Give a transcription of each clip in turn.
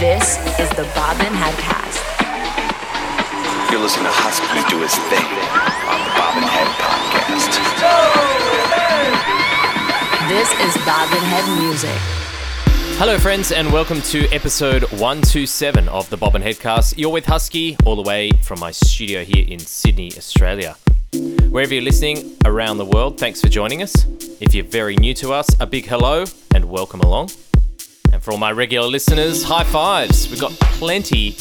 This is the Bobbin Headcast. You're listening to Husky do his thing on the Bobbin Head podcast. This is Bobbin Head Music. Hello, friends, and welcome to episode 127 of the Bobbin Headcast. You're with Husky, all the way from my studio here in Sydney, Australia. Wherever you're listening around the world, thanks for joining us. If you're very new to us, a big hello and welcome along. And for all my regular listeners, high fives. We've got plenty,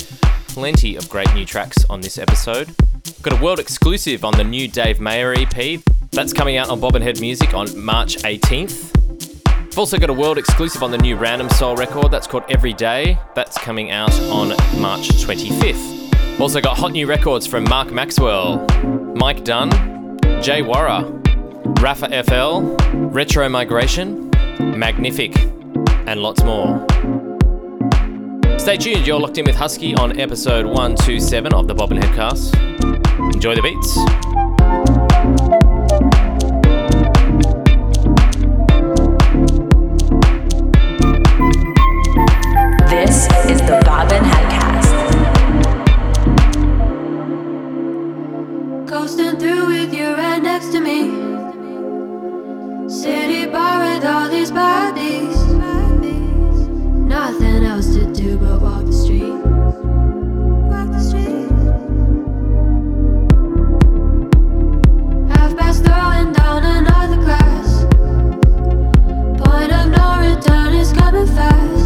plenty of great new tracks on this episode. We've got a world exclusive on the new Dave Mayer EP. That's coming out on Bobbin Head Music on March 18th. We've also got a world exclusive on the new Random Soul record that's called Every Day. That's coming out on March 25th. We've also got hot new records from Mark Maxwell, Mike Dunn, Jay Warra, Rafa FL, Retro Migration, Magnific, and lots more. Stay tuned, you're locked in with Husky on episode 127 of the Bobbin Headcast. Enjoy the beats. This is the Bobbin Headcast. Coasting through with you right next to me. City bar with all these bodies. Nothing else to do but walk the street. Walk the street. Half past throwing down another glass. Point of no return is coming fast.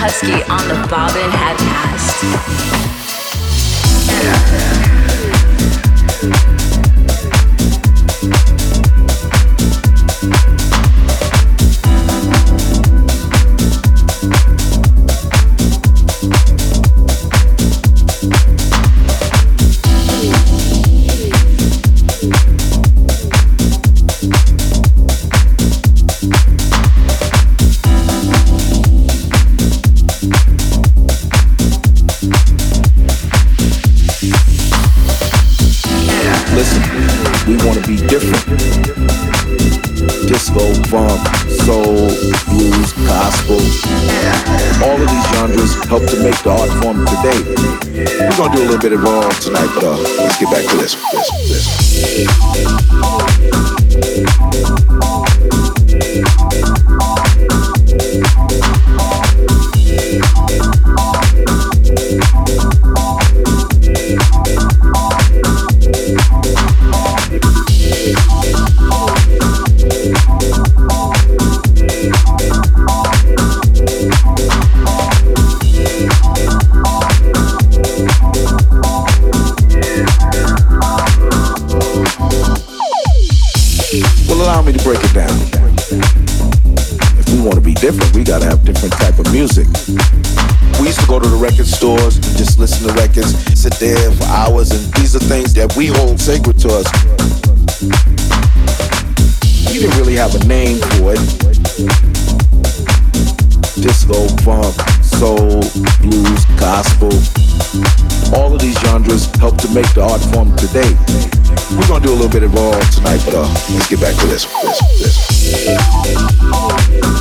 Husky on the Bobbin Headcast. Listen, bit of all tonight, but uh, let's get back to this. this, this. Hours, and these are things that we hold sacred to us. You didn't really have a name for it. Disco, funk, soul, blues, gospel. All of these genres help to make the art form today. We're gonna do a little bit of all tonight, but uh, let's get back to this. this, this.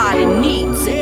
Everybody needs it.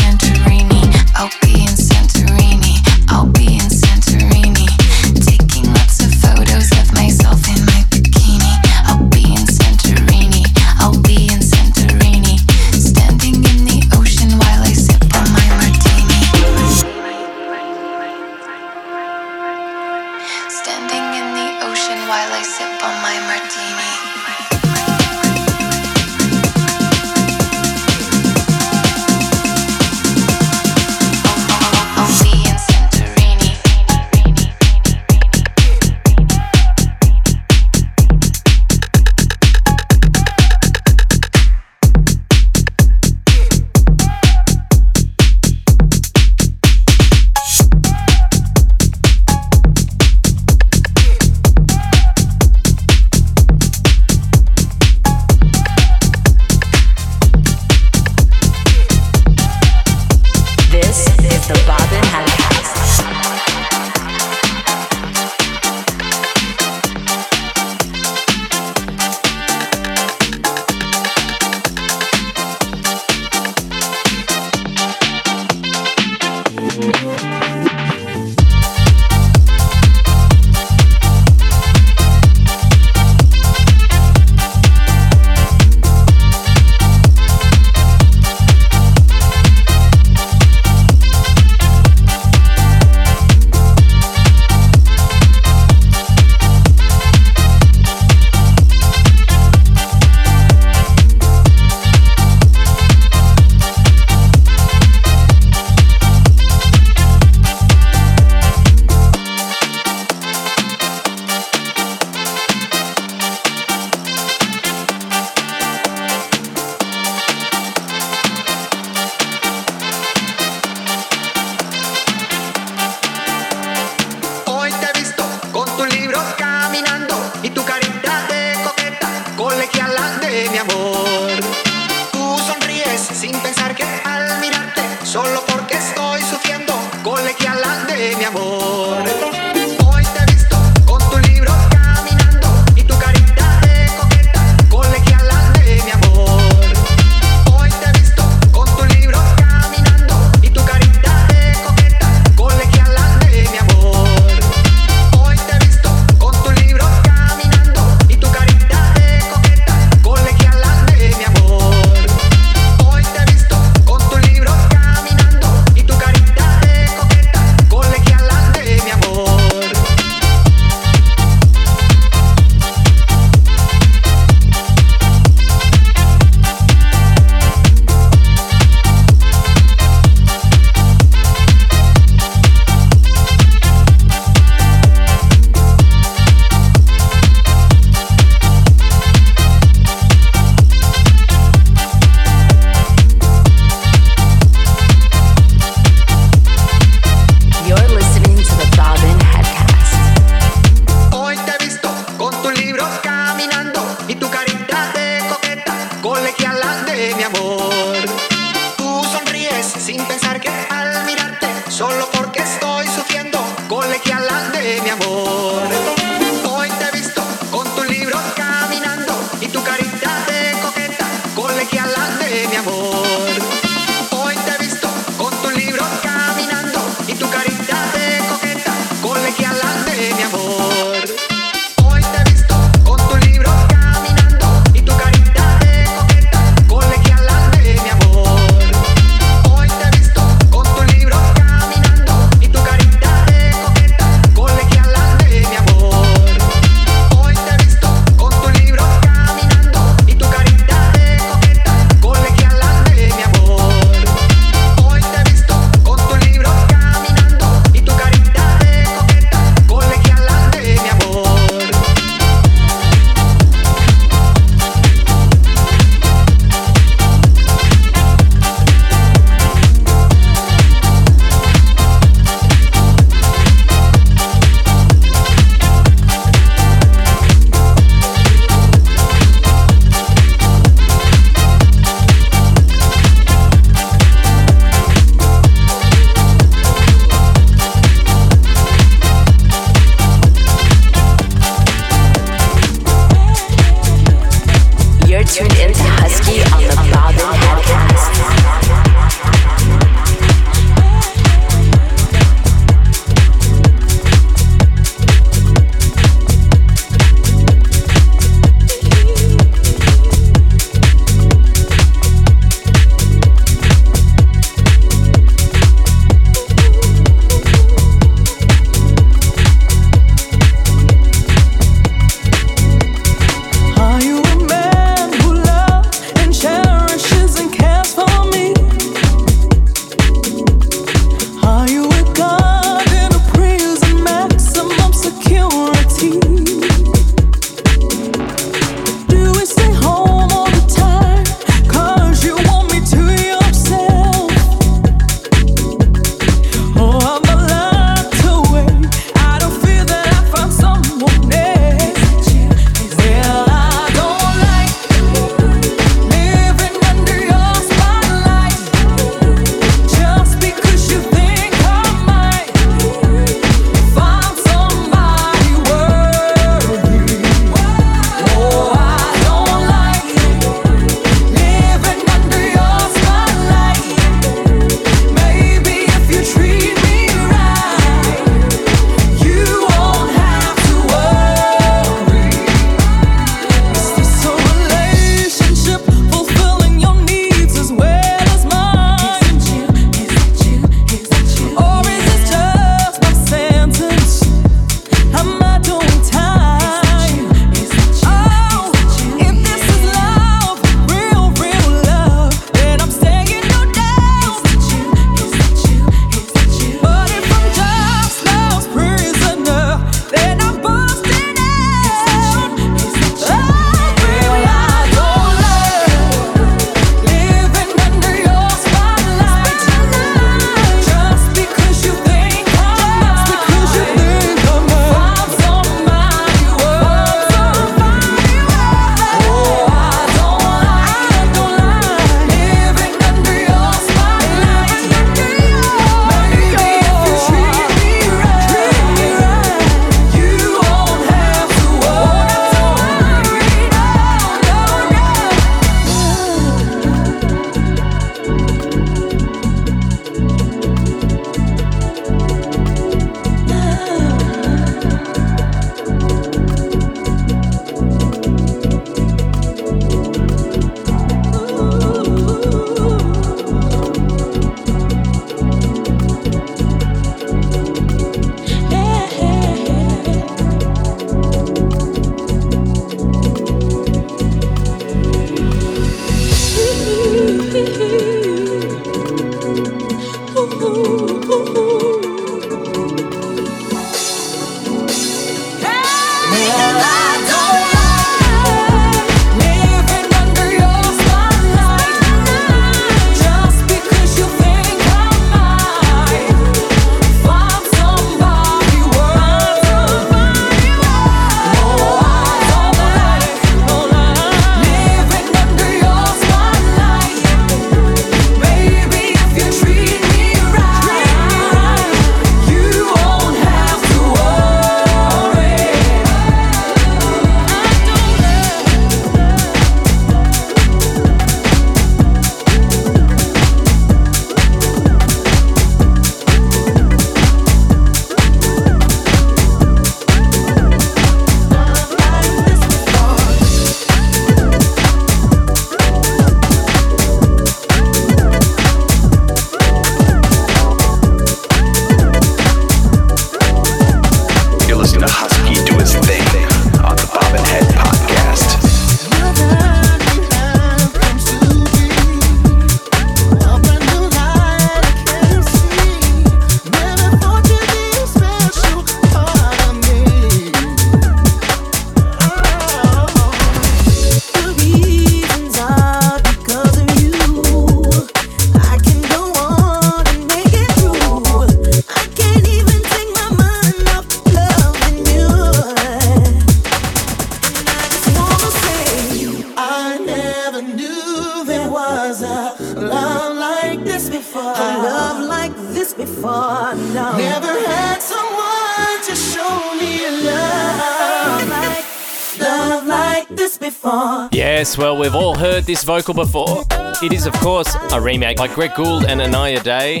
Before. A love like this before. No. Never had someone to show me a love like, love like this before. Yes, well, we've all heard this vocal before. It is, of course, a remake by Greg Gould and Anaya Day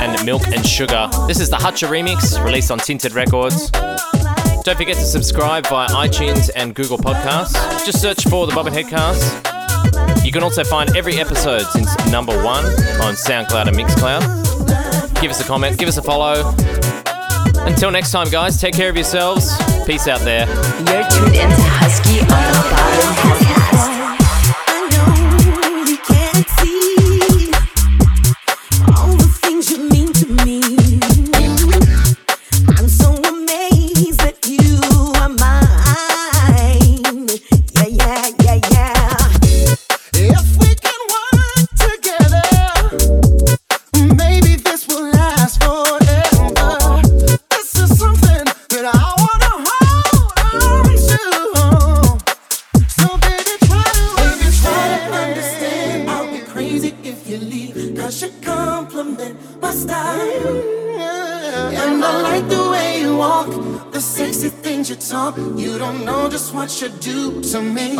and Milk and Sugar. This is the Hutcher remix, released on Tinted Records. Don't forget to subscribe via iTunes and Google Podcasts. Just search for the Bobbin Headcast. You can also find every episode since number one on SoundCloud and Mixcloud. Give us a comment, give us a follow. Until next time, guys, take care of yourselves. Peace out there. You're tuned into Husky what you do to me.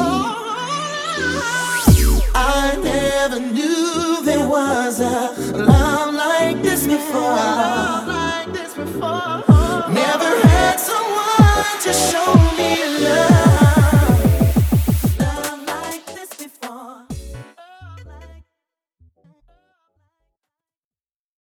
I never knew there was a love like this before. Never had someone to show